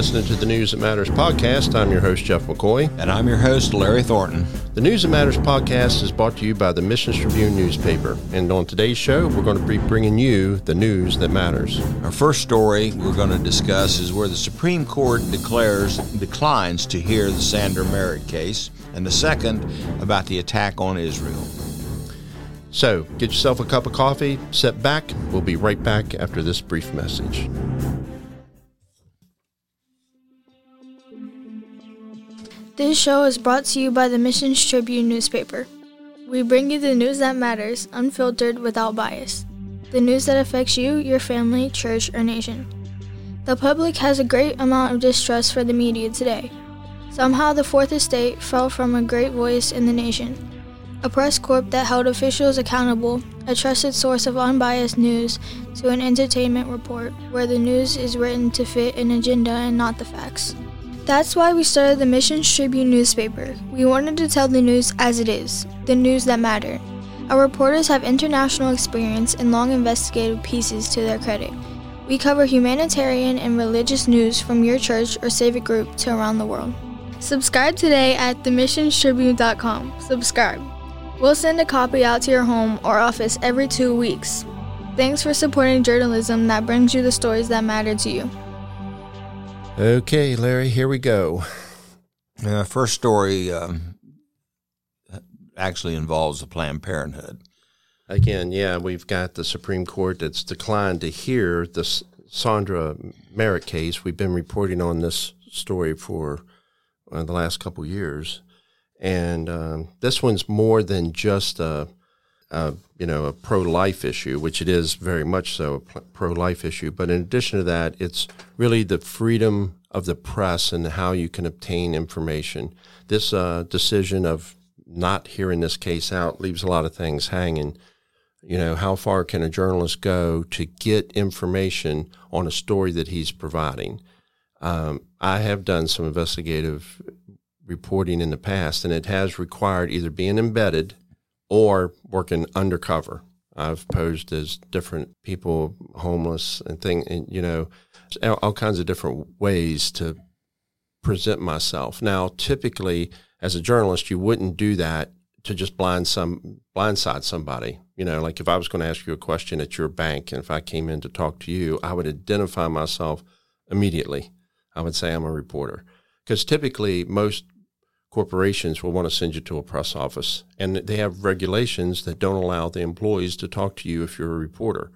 listening to the News That Matters podcast. I'm your host, Jeff McCoy. And I'm your host, Larry Thornton. The News That Matters podcast is brought to you by the Missions Tribune newspaper. And on today's show, we're going to be bringing you the news that matters. Our first story we're going to discuss is where the Supreme Court declares declines to hear the Sandra Merritt case, and the second about the attack on Israel. So, get yourself a cup of coffee, sit back. We'll be right back after this brief message. This show is brought to you by the Missions Tribune newspaper. We bring you the news that matters, unfiltered, without bias. The news that affects you, your family, church, or nation. The public has a great amount of distrust for the media today. Somehow, the Fourth Estate fell from a great voice in the nation. A press corp that held officials accountable, a trusted source of unbiased news, to an entertainment report where the news is written to fit an agenda and not the facts. That's why we started the Missions Tribune newspaper. We wanted to tell the news as it is, the news that mattered. Our reporters have international experience and long investigative pieces to their credit. We cover humanitarian and religious news from your church or civic group to around the world. Subscribe today at themissionstribune.com. Subscribe. We'll send a copy out to your home or office every two weeks. Thanks for supporting journalism that brings you the stories that matter to you. Okay, Larry, here we go. Uh, first story um, actually involves the Planned Parenthood. Again, yeah, we've got the Supreme Court that's declined to hear the Sandra Merritt case. We've been reporting on this story for uh, the last couple years, and um, this one's more than just a, a you know a pro life issue, which it is very much so a pro life issue. But in addition to that, it's really the freedom of the press and how you can obtain information. This uh, decision of not hearing this case out leaves a lot of things hanging. You know, how far can a journalist go to get information on a story that he's providing? Um, I have done some investigative reporting in the past, and it has required either being embedded or working undercover. I've posed as different people, homeless and thing, and you know, all, all kinds of different ways to present myself. Now, typically, as a journalist, you wouldn't do that to just blind some blindside somebody. You know, like if I was going to ask you a question at your bank, and if I came in to talk to you, I would identify myself immediately. I would say I'm a reporter because typically most corporations will want to send you to a press office, and they have regulations that don't allow the employees to talk to you if you're a reporter.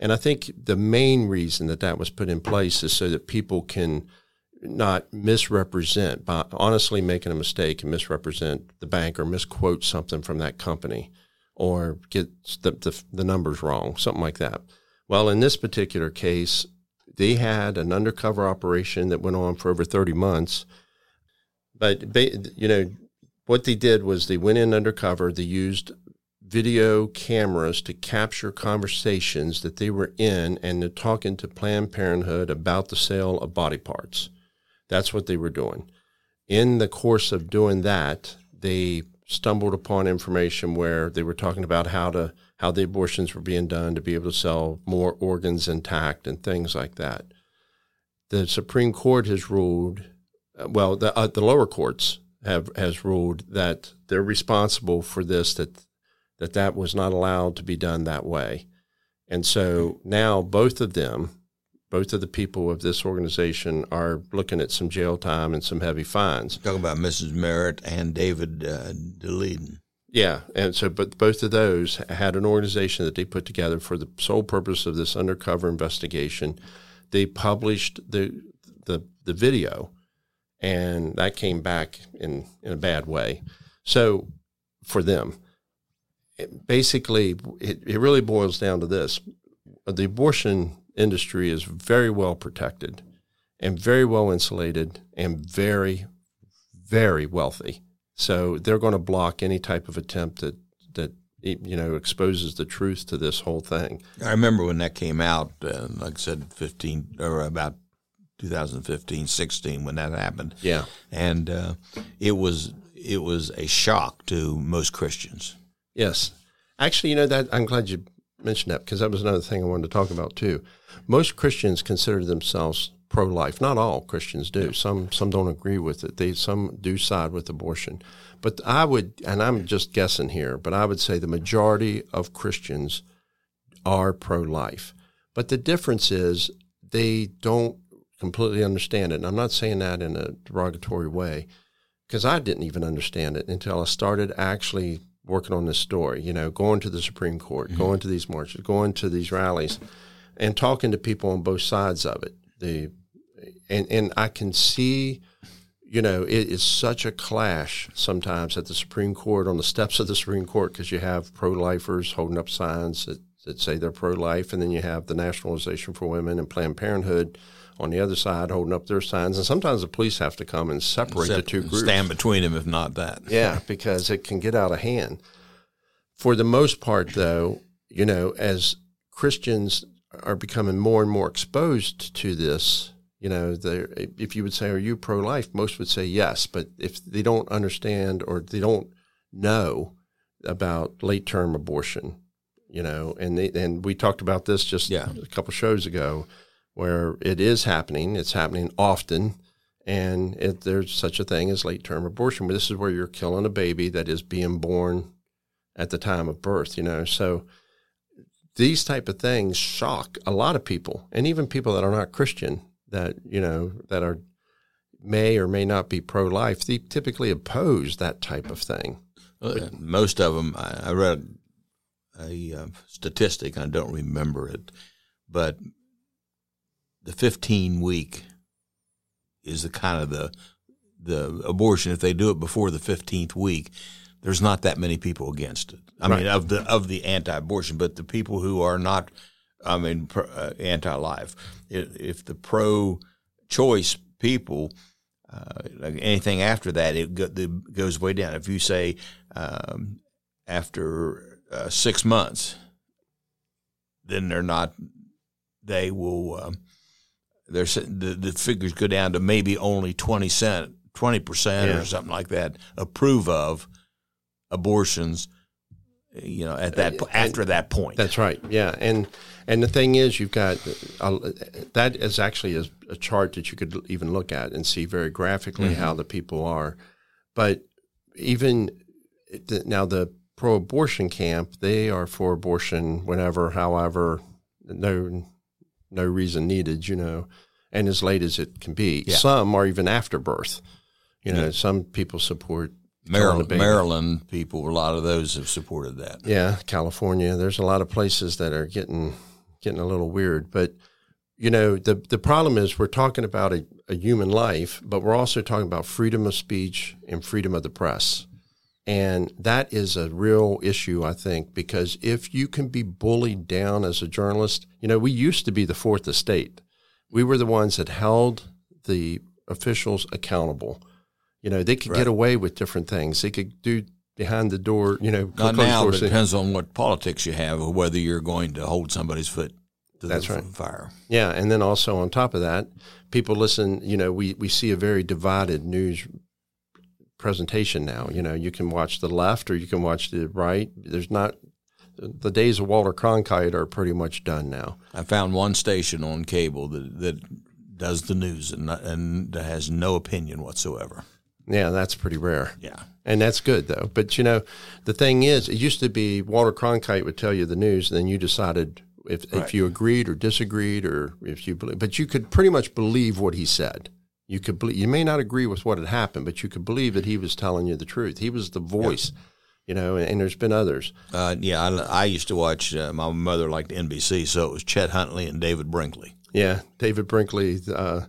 And I think the main reason that that was put in place is so that people can not misrepresent by honestly making a mistake and misrepresent the bank or misquote something from that company or get the, the, the numbers wrong, something like that. Well, in this particular case, they had an undercover operation that went on for over 30 months but you know what they did was they went in undercover. They used video cameras to capture conversations that they were in, and they're talking to Planned Parenthood about the sale of body parts. That's what they were doing. In the course of doing that, they stumbled upon information where they were talking about how to how the abortions were being done to be able to sell more organs intact and things like that. The Supreme Court has ruled well, the, uh, the lower courts have has ruled that they're responsible for this that that that was not allowed to be done that way, and so now both of them, both of the people of this organization are looking at some jail time and some heavy fines. Talking about Mrs. Merritt and David uh, Daleiden. Yeah, and so but both of those had an organization that they put together for the sole purpose of this undercover investigation. They published the the the video and that came back in, in a bad way. So for them, it basically, it, it really boils down to this: the abortion industry is very well protected, and very well insulated, and very, very wealthy. So they're going to block any type of attempt that that you know exposes the truth to this whole thing. I remember when that came out. Uh, like I said, fifteen or about 2015, 16 when that happened. Yeah, and uh, it was it was a shock to most Christians. Yes, actually, you know that I'm glad you mentioned that because that was another thing I wanted to talk about too. Most Christians consider themselves pro-life. Not all Christians do. Some some don't agree with it. They some do side with abortion. But I would, and I'm just guessing here, but I would say the majority of Christians are pro-life. But the difference is they don't completely understand it. And I'm not saying that in a derogatory way because I didn't even understand it until I started actually working on this story, you know, going to the Supreme Court, mm-hmm. going to these marches, going to these rallies, and talking to people on both sides of it. The and and I can see, you know, it is such a clash sometimes at the Supreme Court on the steps of the Supreme Court because you have pro-lifers holding up signs that, that say they're pro-life, and then you have the Nationalization for Women and Planned Parenthood on the other side holding up their signs. And sometimes the police have to come and separate the two groups. Stand between them, if not that. yeah, because it can get out of hand. For the most part, though, you know, as Christians are becoming more and more exposed to this, you know, if you would say, "Are you pro-life?" Most would say yes, but if they don't understand or they don't know about late-term abortion, you know, and they, and we talked about this just yeah. a couple shows ago where it is happening. It's happening often, and it, there's such a thing as late term abortion. But this is where you're killing a baby that is being born at the time of birth. You know, so these type of things shock a lot of people, and even people that are not Christian that you know that are may or may not be pro life. They typically oppose that type of thing. Well, most of them, I, I read a, a uh, statistic. I don't remember it, but the 15 week is the kind of the the abortion if they do it before the 15th week there's not that many people against it i right. mean of the of the anti-abortion but the people who are not i mean uh, anti-life if the pro-choice people uh, anything after that it, go, it, goes way down if you say um, after uh, six months then they're not they will um, there's the, the figures go down to maybe only 20 cent 20% yeah. or something like that approve of abortions you know at that after that point that's right yeah and and the thing is you've got uh, that is actually a, a, chart that you could even look at and see very graphically mm-hmm. how the people are but even the, now the pro-abortion camp they are for abortion whenever however no no reason needed, you know, and as late as it can be. Yeah. Some are even after birth. You know, yeah. some people support Maryland, Maryland people. A lot of those have supported that. Yeah, California. There's a lot of places that are getting getting a little weird, but you know the the problem is we're talking about a, a human life, but we're also talking about freedom of speech and freedom of the press. And that is a real issue, I think, because if you can be bullied down as a journalist, you know, we used to be the fourth estate. We were the ones that held the officials accountable. You know, they could right. get away with different things. They could do behind the door, you know. Not now, it depends on what politics you have or whether you're going to hold somebody's foot to That's the right. fire. Yeah, and then also on top of that, people listen, you know, we, we see a very divided news presentation now. You know, you can watch the left or you can watch the right. There's not the days of Walter Cronkite are pretty much done now. I found one station on cable that that does the news and and has no opinion whatsoever. Yeah, that's pretty rare. Yeah. And that's good though. But you know, the thing is, it used to be Walter Cronkite would tell you the news, and then you decided if right. if you agreed or disagreed or if you believe. But you could pretty much believe what he said. You could believe, you may not agree with what had happened, but you could believe that he was telling you the truth. He was the voice, yeah. you know. And, and, there's been others. Uh, yeah, I, I, used to watch. Uh, my mother liked NBC, so it was Chet Huntley and David Brinkley. Yeah, David Brinkley. Uh,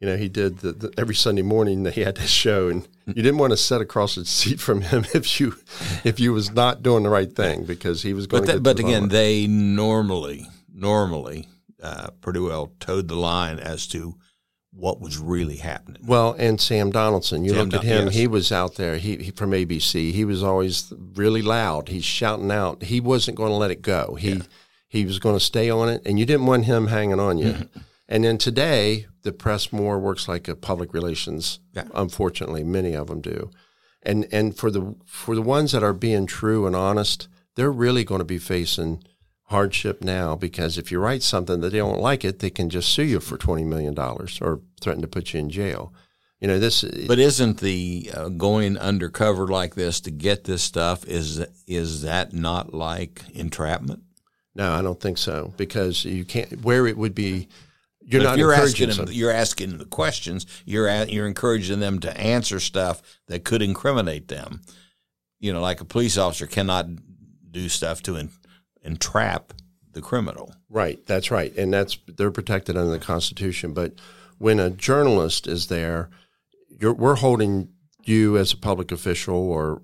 you know, he did the, the, every Sunday morning. He had this show, and you didn't want to sit across the seat from him if you if you was not doing the right thing because he was going. But, that, but again, moment. they normally normally uh, pretty well toed the line as to what was really happening. Well, and Sam Donaldson, you Sam looked at him; yes. he was out there. He, he, from ABC. He was always really loud. He's shouting out. He wasn't going to let it go. He yeah. he was going to stay on it, and you didn't want him hanging on you. Mm-hmm. And then today, the press more works like a public relations. Yeah. Unfortunately, many of them do. And and for the for the ones that are being true and honest, they're really going to be facing hardship now because if you write something that they don't like it, they can just sue you for twenty million dollars or threaten to put you in jail. You know this. But isn't the uh, going undercover like this to get this stuff is is that not like entrapment? No, I don't think so because you can't. Where it would be, you're But not you're encouraging asking them, you're asking the questions. You're at, you're encouraging them to answer stuff that could incriminate them. You know, like a police officer cannot do stuff to en, entrap the criminal. Right, that's right, and that's they're protected under the Constitution. But when a journalist is there, we're holding you as a public official, or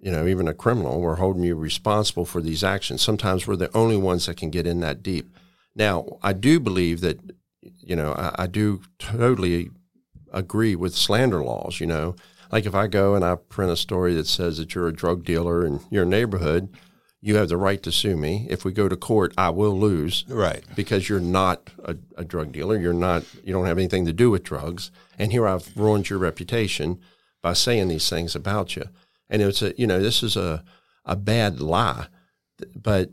you know, even a criminal. We're holding you responsible for these actions. Sometimes we're the only ones that can get in that deep. Now, I do believe that, you know, I, I do totally agree with slander laws. You know, like if I go and I print a story that says that you're a drug dealer in your neighborhood, you have the right to sue me. If we go to court, I will lose Right. because you're not a, a drug dealer. You're not. You don't have anything to do with drugs. And here I've ruined your reputation by saying these things about you. And it's a you know this is a a bad lie, but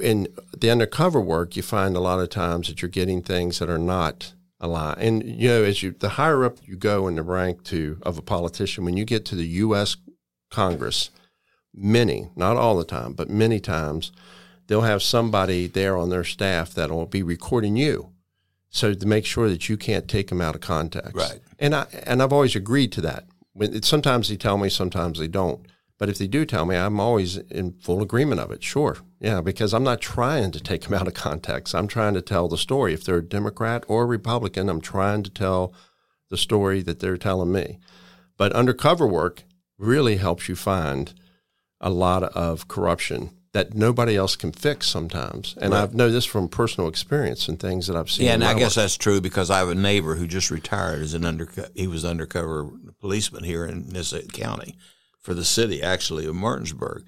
in the undercover work, you find a lot of times that you're getting things that are not a lie. And you know, as you the higher up you go in the rank to of a politician, when you get to the U.S. Congress, many, not all the time, but many times, they'll have somebody there on their staff that'll be recording you, so to make sure that you can't take them out of context. Right. And I and I've always agreed to that. When it, sometimes they tell me, sometimes they don't. But if they do tell me, I'm always in full agreement of it. Sure, yeah, because I'm not trying to take them out of context. I'm trying to tell the story. If they're a Democrat or a Republican, I'm trying to tell the story that they're telling me. But undercover work really helps you find a lot of corruption that nobody else can fix sometimes. And I've know this from personal experience and things that I've seen. Yeah, and I guess work. that's true because I have a neighbor who just retired as an undercover. He was undercover policeman here in Nissett County for the city, actually, of Martinsburg,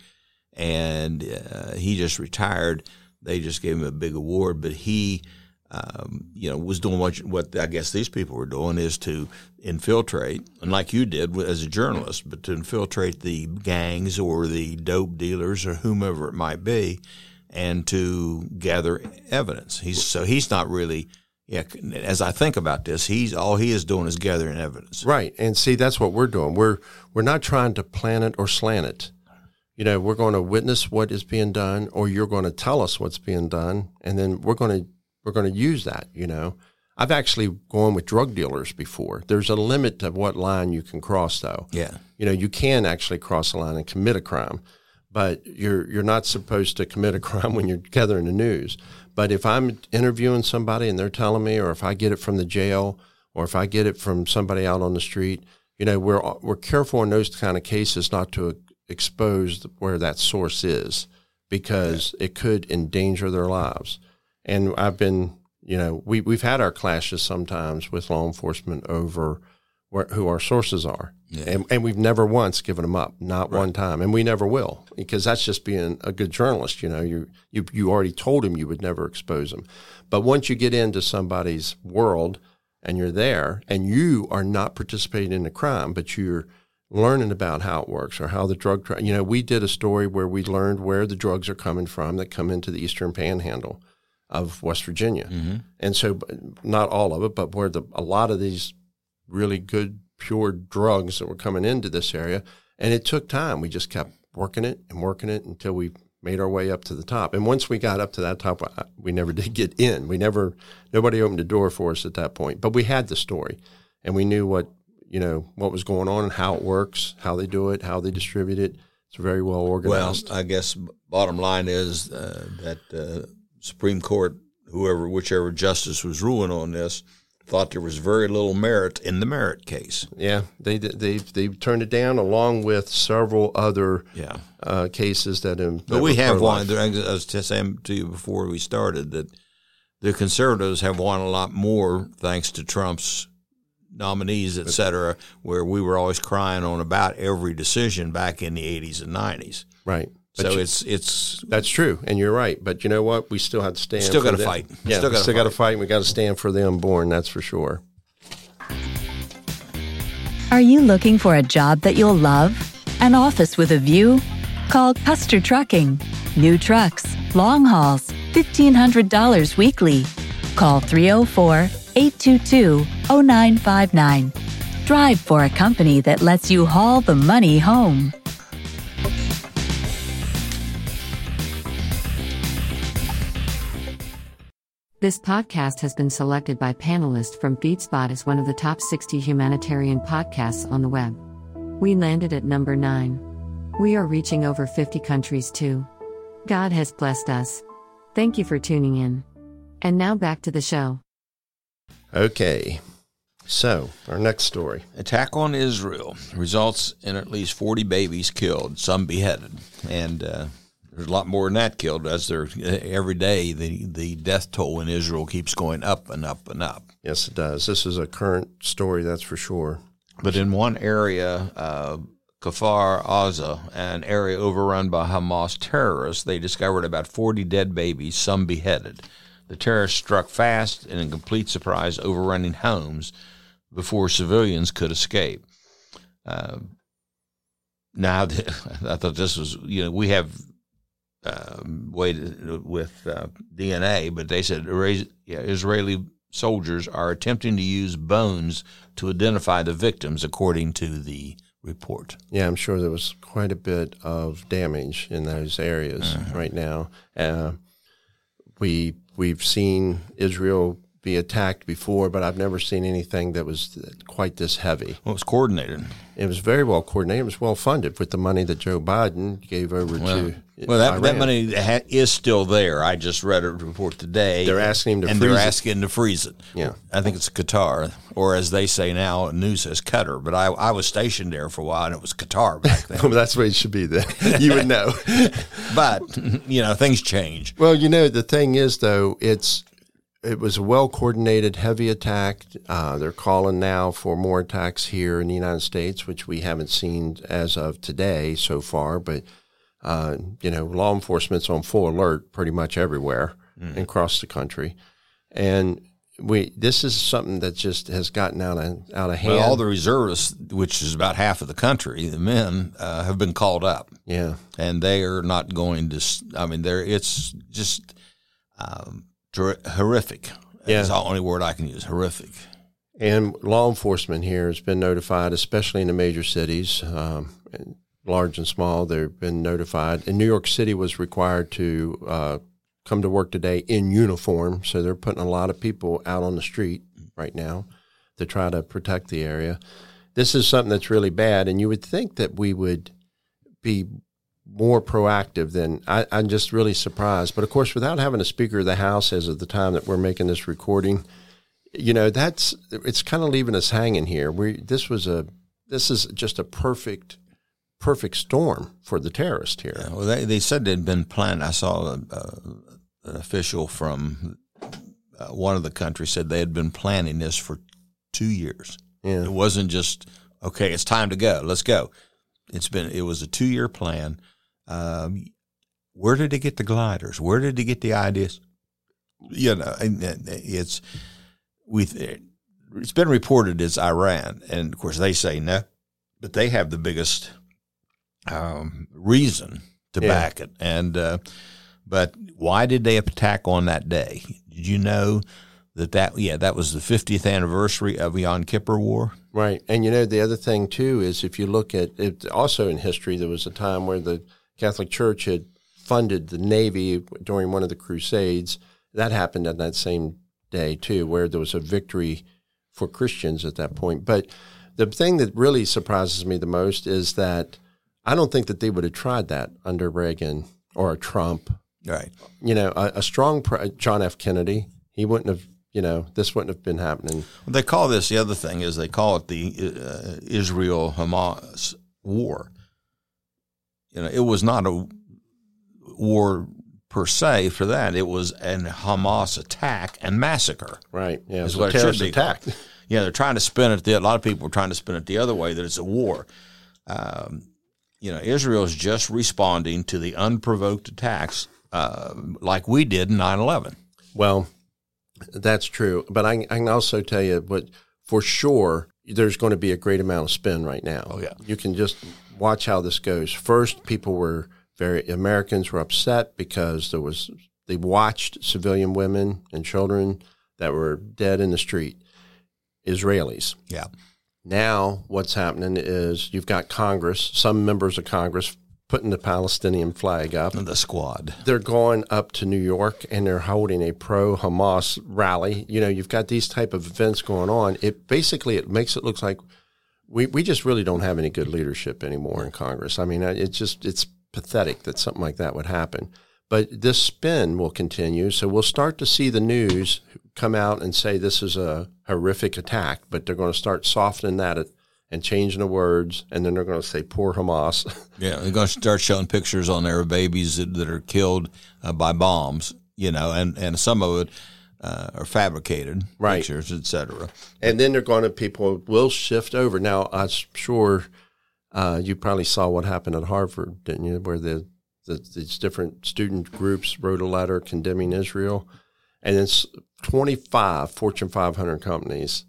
and uh, he just retired. They just gave him a big award, but he, um, you know, was doing what what I guess these people were doing is to infiltrate, and like you did as a journalist, but to infiltrate the gangs or the dope dealers or whomever it might be, and to gather evidence. He's so he's not really. Yeah, as I think about this, he's all he is doing is gathering evidence. Right. And see, that's what we're doing. We're we're not trying to plan it or slant it. You know, we're going to witness what is being done, or you're going to tell us what's being done, and then we're going to we're going to use that. You know, I've actually gone with drug dealers before. There's a limit to what line you can cross, though. Yeah. You know, you can actually cross a line and commit a crime, but you're you're not supposed to commit a crime when you're gathering the news. But if I'm interviewing somebody and they're telling me, or if I get it from the jail, or if I get it from somebody out on the street, you know, we're we're careful in those kind of cases not to expose where that source is because it could endanger their lives. And I've been, you know, we we've had our clashes sometimes with law enforcement over where, who our sources are, and, and we've never once given them up, not one time, and we never will, because that's just being a good journalist. You know, you you you already told him you would never expose them, but once you get into somebody's world and you're there, and you are not participating in the crime, but you're learning about how it works or how the drug, tra- you know, we did a story where we learned where the drugs are coming from that come into the Eastern Panhandle of West Virginia, and so not all of it, but where the a lot of these really good pure drugs that were coming into this area. And it took time. We just kept working it and working it until we made our way up to the top. And once we got up to that top, we never did get in. We never, nobody opened the door for us at that point. But we had the story and we knew what, you know, what was going on and how it works, how they do it, how they distribute it. It's very well organized. Well. I guess bottom line is uh, that uh, Supreme Court, whoever, whichever justice was ruling on this, thought there was very little merit in the Merritt case. yeah, they they they turned it down along with several other Yeah. uh, cases that. Um, But we have won. I was just saying to you before we started that the conservatives have won a lot more thanks to Trump's nominees, et cetera, where we were always crying on about every decision back in the 80s and 90s. right. But So you- it's it's That's true, and you're right. But you know what? We still have to stand. Still gotta fight. Yeah, Still we gotta still got to fight. fight. We got to stand for the unborn. That's for sure. Are you looking for a job that you'll love? An office with a view? Call Custer Trucking. New trucks, Long hauls, $1,500 weekly. Call 304 822 0959. Drive for a company that lets you haul the money home. This podcast has been selected by panelists from FeedSpot as one of the top 60 humanitarian podcasts on the web. We landed at number 9. We are reaching over 50 countries too. God has blessed us. Thank you for tuning in. And now back to the show. Okay. So, our next story. Attack on Israel results in at least 40 babies killed, some beheaded. And uh, there's a lot more than that killed as there every day the, the death toll in Israel keeps going up and up and up. Yes, it does. This is a current story, that's for sure. But in one area, uh, Kfar Aza, an area overrun by Hamas terrorists, they discovered about 40 dead babies, some beheaded. The terrorists struck fast and in complete surprise, overrunning homes before civilians could escape. Uh, now, I thought this was, you know, we have um, waited with uh, DNA, but they said Israeli soldiers are attempting to use bones to identify the victims, according to the report. Yeah, I'm sure there was quite a bit of damage in those areas uh-huh. right now. Uh, we we've seen Israel be attacked before, but I've never seen anything that was quite this heavy. Well, it was coordinated. It was very well coordinated. It was well funded with the money that Joe Biden gave over well, to. Well, that, that money ha- is still there. I just read a report today. They're asking him to and freeze they're it. asking to freeze it. Yeah, I think it's Qatar, or as they say now, news says Qatar. But I, I was stationed there for a while, and it was Qatar back then. well, that's where it should be. Then you would know. but you know, things change. Well, you know, the thing is, though, it's it was a well coordinated, heavy attack. Uh, they're calling now for more attacks here in the United States, which we haven't seen as of today so far. But uh, you know, law enforcement's on full alert pretty much everywhere mm. across the country, and we this is something that just has gotten out of out of hand. Well, all the reservists, which is about half of the country, the men uh, have been called up. Yeah, and they are not going to. I mean, there it's just. Um, horrific. Yeah. That's the only word I can use. Horrific. And law enforcement here has been notified, especially in the major cities, um, large and small. They've been notified. And New York City was required to uh, come to work today in uniform, so they're putting a lot of people out on the street right now to try to protect the area. This is something that's really bad, and you would think that we would be more proactive than I, am just really surprised. But of course, without having a Speaker of the House as of the time that we're making this recording, you know that's it's kind of leaving us hanging here. We this was a this is just a perfect perfect storm for the terrorist here. Yeah, well, they they said they'd been planned. I saw a, a, an official from uh, one of the countries said they had been planning this for two years. Yeah. It wasn't just okay. It's time to go. Let's go. It's been it was a two year plan um, where did they get the gliders? Where did they get the ideas? You know, it's we. It's been reported as Iran, and of course they say no, but they have the biggest um, reason to yeah. back it. And uh, but why did they attack on that day? Did you know that that yeah that was the 50th anniversary of the Yom Kippur War? Right, and you know the other thing too is if you look at it, also in history there was a time where the Catholic Church had funded the Navy during one of the Crusades. That happened on that same day, too, where there was a victory for Christians at that point. But the thing that really surprises me the most is that I don't think that they would have tried that under Reagan or Trump. Right. You know, a, a strong John F. Kennedy, he wouldn't have you know, this wouldn't have been happening. Well, they call this the other thing is they call it the uh, Israel Hamas war you know, it was not a war per se for that. It was an Hamas attack and massacre. Right. Yeah. Is what it should be. Attack. Yeah, they're trying to spin it. The, a lot of people are trying to spin it the other way that it's a war. Um, you know, Israel is just responding to the unprovoked attacks uh, like we did in 9 11. Well, that's true. But I, I, can also tell you what, for sure, there's going to be a great amount of spin right now. Oh, yeah. You can just watch how this goes. First, people were very Americans were upset because there was they watched civilian women and children that were dead in the street. Israelis. Yeah. Now, what's happening is you've got Congress, some members of Congress putting the Palestinian flag up. The squad. They're going up to New York and they're holding a pro Hamas rally. You know, you've got these type of events going on. It basically it makes it look like we, we just really don't have any good leadership anymore in Congress. I mean, it's just it's pathetic that something like that would happen. But this spin will continue, so we'll start to see the news come out and say this is a horrific attack, but they're going to start softening that and changing the words, and then they're going to say poor Hamas. yeah, they're going to start showing pictures on there of babies that, that are killed uh, by bombs, you know, and, and some of it uh, are fabricated right. pictures, etc. And then they're going to people will shift over. Now, I'm sure uh, you probably saw what happened at Harvard, didn't you? Where the, the these different student groups wrote a letter condemning Israel, and then 25 Fortune 500 companies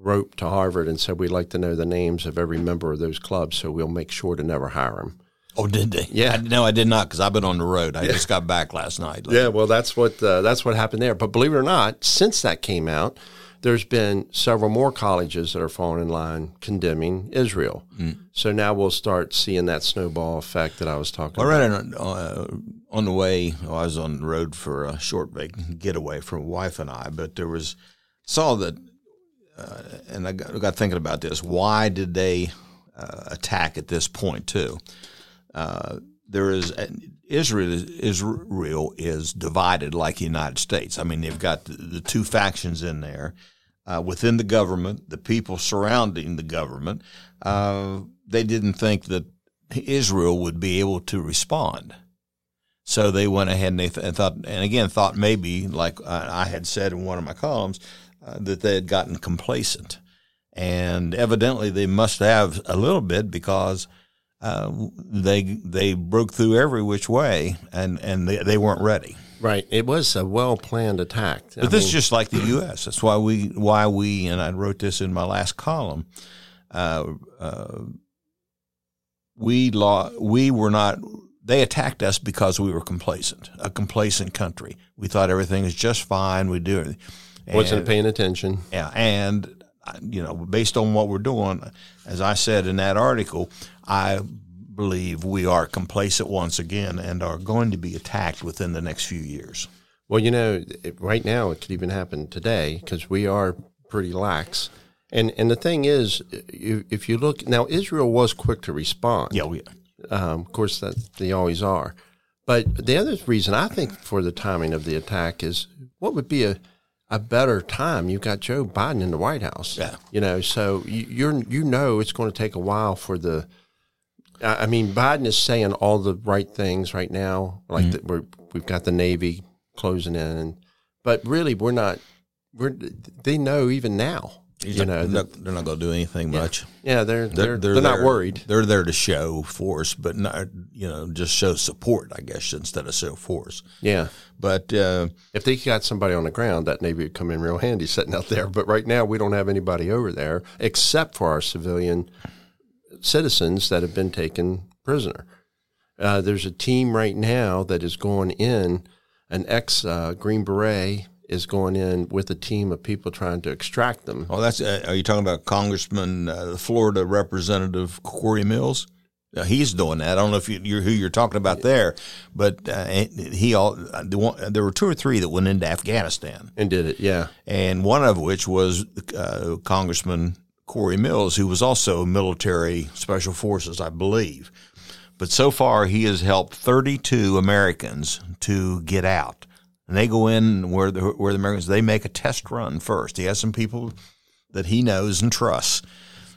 wrote to Harvard and said, We'd like to know the names of every member of those clubs so we'll make sure to never hire them. Oh, did they? Yeah. I, no, I did not because I've been on the road. I yeah. just got back last night. Like, yeah, well, that's what uh, that's what happened there. But believe it or not, since that came out, there's been several more colleges that are falling in line condemning Israel. Mm. So now we'll start seeing that snowball effect that I was talking well, about. I read uh, on the way, well, I was on the road for a short getaway from wife and I, but there was, saw that, uh, and I got, got, thinking about this. Why did they uh, attack at this point, too? Uh, there is Israel. Israel is divided like the United States. I mean, they've got the, the two factions in there uh, within the government, the people surrounding the government. Uh, they didn't think that Israel would be able to respond. So they went ahead and they th- and thought, and again thought maybe, like I had said in one of my columns, that they had gotten complacent, and evidently they must have a little bit because uh, they they broke through every which way, and and they, they weren't ready. Right. It was a well planned attack. But I this mean, is just like the U.S. That's why we why we and I wrote this in my last column. Uh, uh, we law we were not. They attacked us because we were complacent, a complacent country. We thought everything was just fine. We do it. Wasn't paying attention. Yeah, and you know, based on what we're doing, as I said in that article, I believe we are complacent once again and are going to be attacked within the next few years. Well, you know, right now it could even happen today because we are pretty lax. And and the thing is, if you look now, Israel was quick to respond. Yeah, we. Um, of course, that they always are. But the other reason I think for the timing of the attack is what would be a a better time. You've got Joe Biden in the White House. Yeah. You know, so you, you're you know it's going to take a while for the. I mean, Biden is saying all the right things right now, like mm-hmm. we've got the Navy closing in, but really we're not. We're they know even now He's you know, they're not, not going to do anything yeah. much. Yeah, they're they're, they're, they're, they're not worried. They're there to show force, but not you know just show support, I guess, instead of show force. Yeah, but uh, if they got somebody on the ground, that Navy would come in real handy sitting out there. But right now, we don't have anybody over there except for our civilian citizens that have been taken prisoner. Uh, there's a team right now that is going in, an ex uh, Green Beret is going in with a team of people trying to extract them. Oh, that's uh, are you talking about Congressman, uh, Florida Representative Corey Mills? Uh, he's doing that. I don't know if you, are who you're talking about there, but uh, he all the one, there were two or three that went into Afghanistan and did it. Yeah, and one of which was uh, Congressman Corey Mills, who was also military special forces, I believe. But so far, he has helped 32 Americans to get out and they go in where the where the Americans they make a test run first. He has some people that he knows and trusts.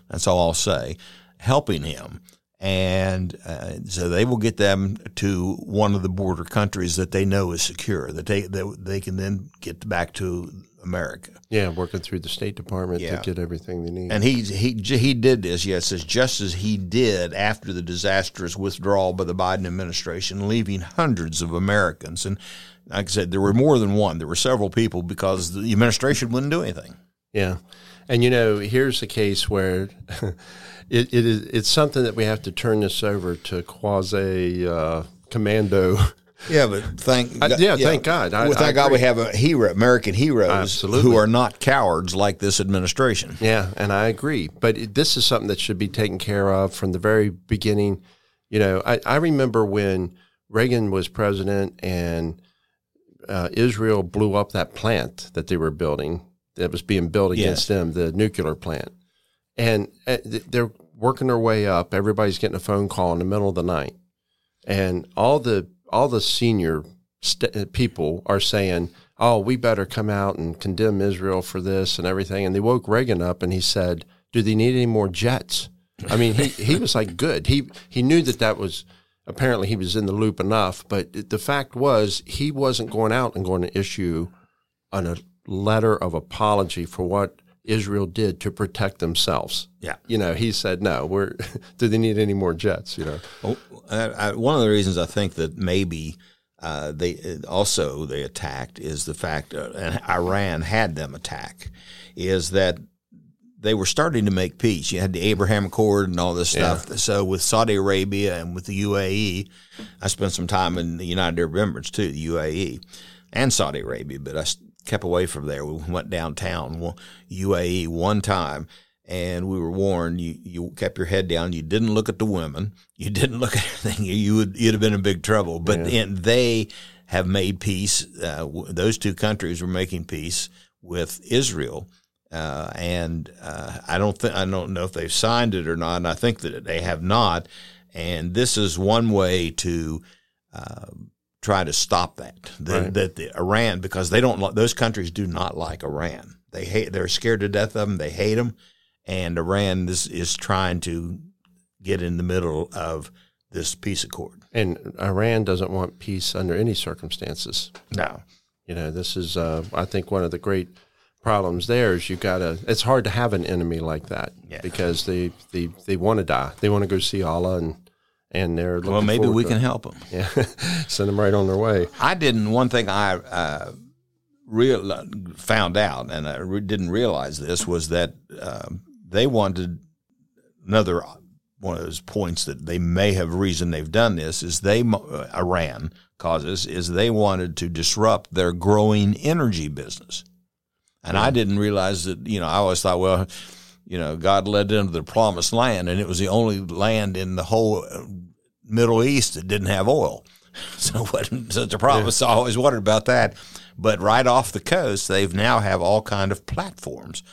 That's all I'll say, helping him. And uh, so they will get them to one of the border countries that they know is secure, that they that they can then get back to America. Yeah, working through the State Department yeah. to get everything they need. And he he he did this, yes, just as he did after the disastrous withdrawal by the Biden administration, leaving hundreds of Americans. And like I said, there were more than one. There were several people because the administration wouldn't do anything. Yeah, and you know, here's a case where it, it is it's something that we have to turn this over to quasi uh, commando. Yeah, but thank Uh, yeah, thank God. I- well, I thank God we have a hero, American heroes Absolutely. who are not cowards like this administration. Yeah, and I agree. But it, this is something that should be taken care of from the very beginning. You know, I, I remember when Reagan was president and uh, Israel blew up that plant that they were building that was being built against them, the nuclear plant. And uh, they're working their way up. Everybody's getting a phone call in the middle of the night. And all the all the senior st- uh, people are saying, "Oh, we better come out and condemn Israel for this and everything." And they woke Reagan up, and he said, "Do they need any more jets?" I mean, he, he was like, "Good." He he knew that that was apparently he was in the loop enough, but the fact was he wasn't going out and going to issue an, a letter of apology for what Israel did to protect themselves. Yeah. you know, he said, "No, we're. do they need any more jets?" You know. Well, I, I, one of the reasons I think that maybe uh, they also they attacked is the fact, uh, and Iran had them attack, is that they were starting to make peace. You had the Abraham Accord and all this stuff. So with Saudi Arabia and with the UAE, I spent some time in the United Arab Emirates too, the UAE and Saudi Arabia, but I kept away from there. We went downtown, UAE one time, and we were warned you, you kept your head down. You didn't look at the women. You didn't look at anything. You, would you'd have been in big trouble. But and they have made peace. Uh, those two countries were making peace with Israel. Uh, and uh, I don't think I don't know if they've signed it or not. And I think that they have not. And this is one way to uh, try to stop that. The, Right. That the Iran, because they don't, those countries do not like Iran. They hate. They're scared to death of them. They hate them. And Iran is is trying to get in the middle of this peace accord. And Iran doesn't want peace under any circumstances. No. You know, this is, uh, I think, one of the great problems there is you got to, it's hard to have an enemy like that Yeah. because they, they, they want to die. They want to go see Allah and, and they're looking Well, maybe we can it. help them. Yeah. Send them right on their way. I didn't. One thing I uh, real found out, and I re- didn't realize this, was that um, they wanted another one of those points that they may have reason they've done this is they uh, Iran causes is they wanted to disrupt their growing energy business, and I didn't realize that. You know, I always thought, well. You know, God led them to the promised land, and it was the only land in the whole uh, Middle East that didn't have oil. So it wasn't such a problem. So I always wondered about that. But right off the coast, they've now have all kind of platforms,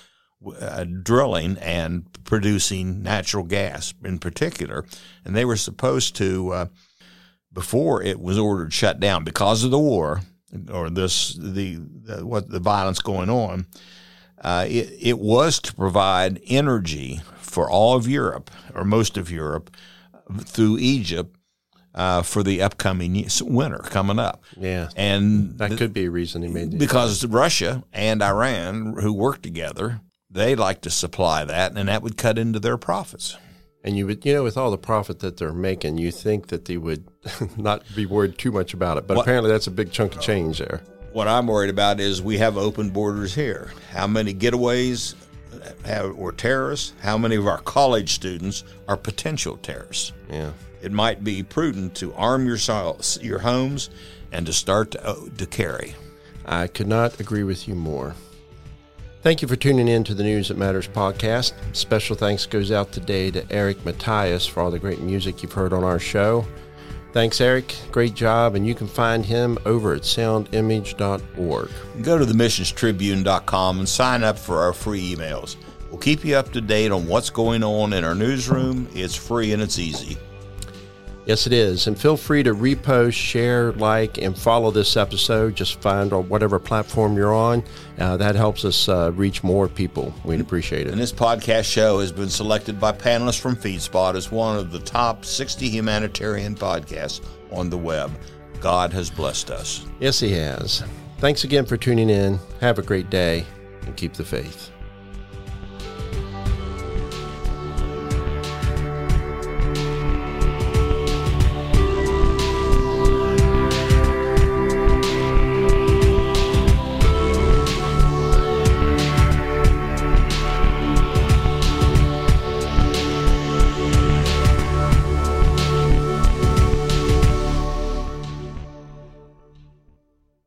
uh, drilling and producing natural gas in particular. And they were supposed to, uh, before it was ordered shut down because of the war or this the, the what the violence going on. Uh, it, it was to provide energy for all of Europe or most of Europe through Egypt uh, for the upcoming winter coming up. Yeah. And That th- could be a reason he made because Russia and Iran, who work together, they like to supply that, and that would cut into their profits. And you would, you know, with all the profit that they're making, you think that they would not be worried too much about it. But What- apparently, that's a big chunk of change there. What I'm worried about is we have open borders here. How many getaways have, were terrorists? How many of our college students are potential terrorists? Yeah. It might be prudent to arm yourselves, your homes, and to start to, uh, to carry. I could not agree with you more. Thank you for tuning in to the News That Matters podcast. Special thanks goes out today to Eric Matthews for all the great music you've heard on our show. Thanks, Eric. Great job. And you can find him over at soundimage.org. Go to themissionstribune.com and sign up for our free emails. We'll keep you up to date on what's going on in our newsroom. It's free and it's easy. Yes, it is. And feel free to repost, share, like, and follow this episode. Just find on whatever platform you're on. Uh, that helps us uh, reach more people. We'd appreciate it. And this podcast show has been selected by panelists from FeedSpot as one of the top 60 humanitarian podcasts on the web. God has blessed us. Yes, he has. Thanks again for tuning in. Have a great day and keep the faith.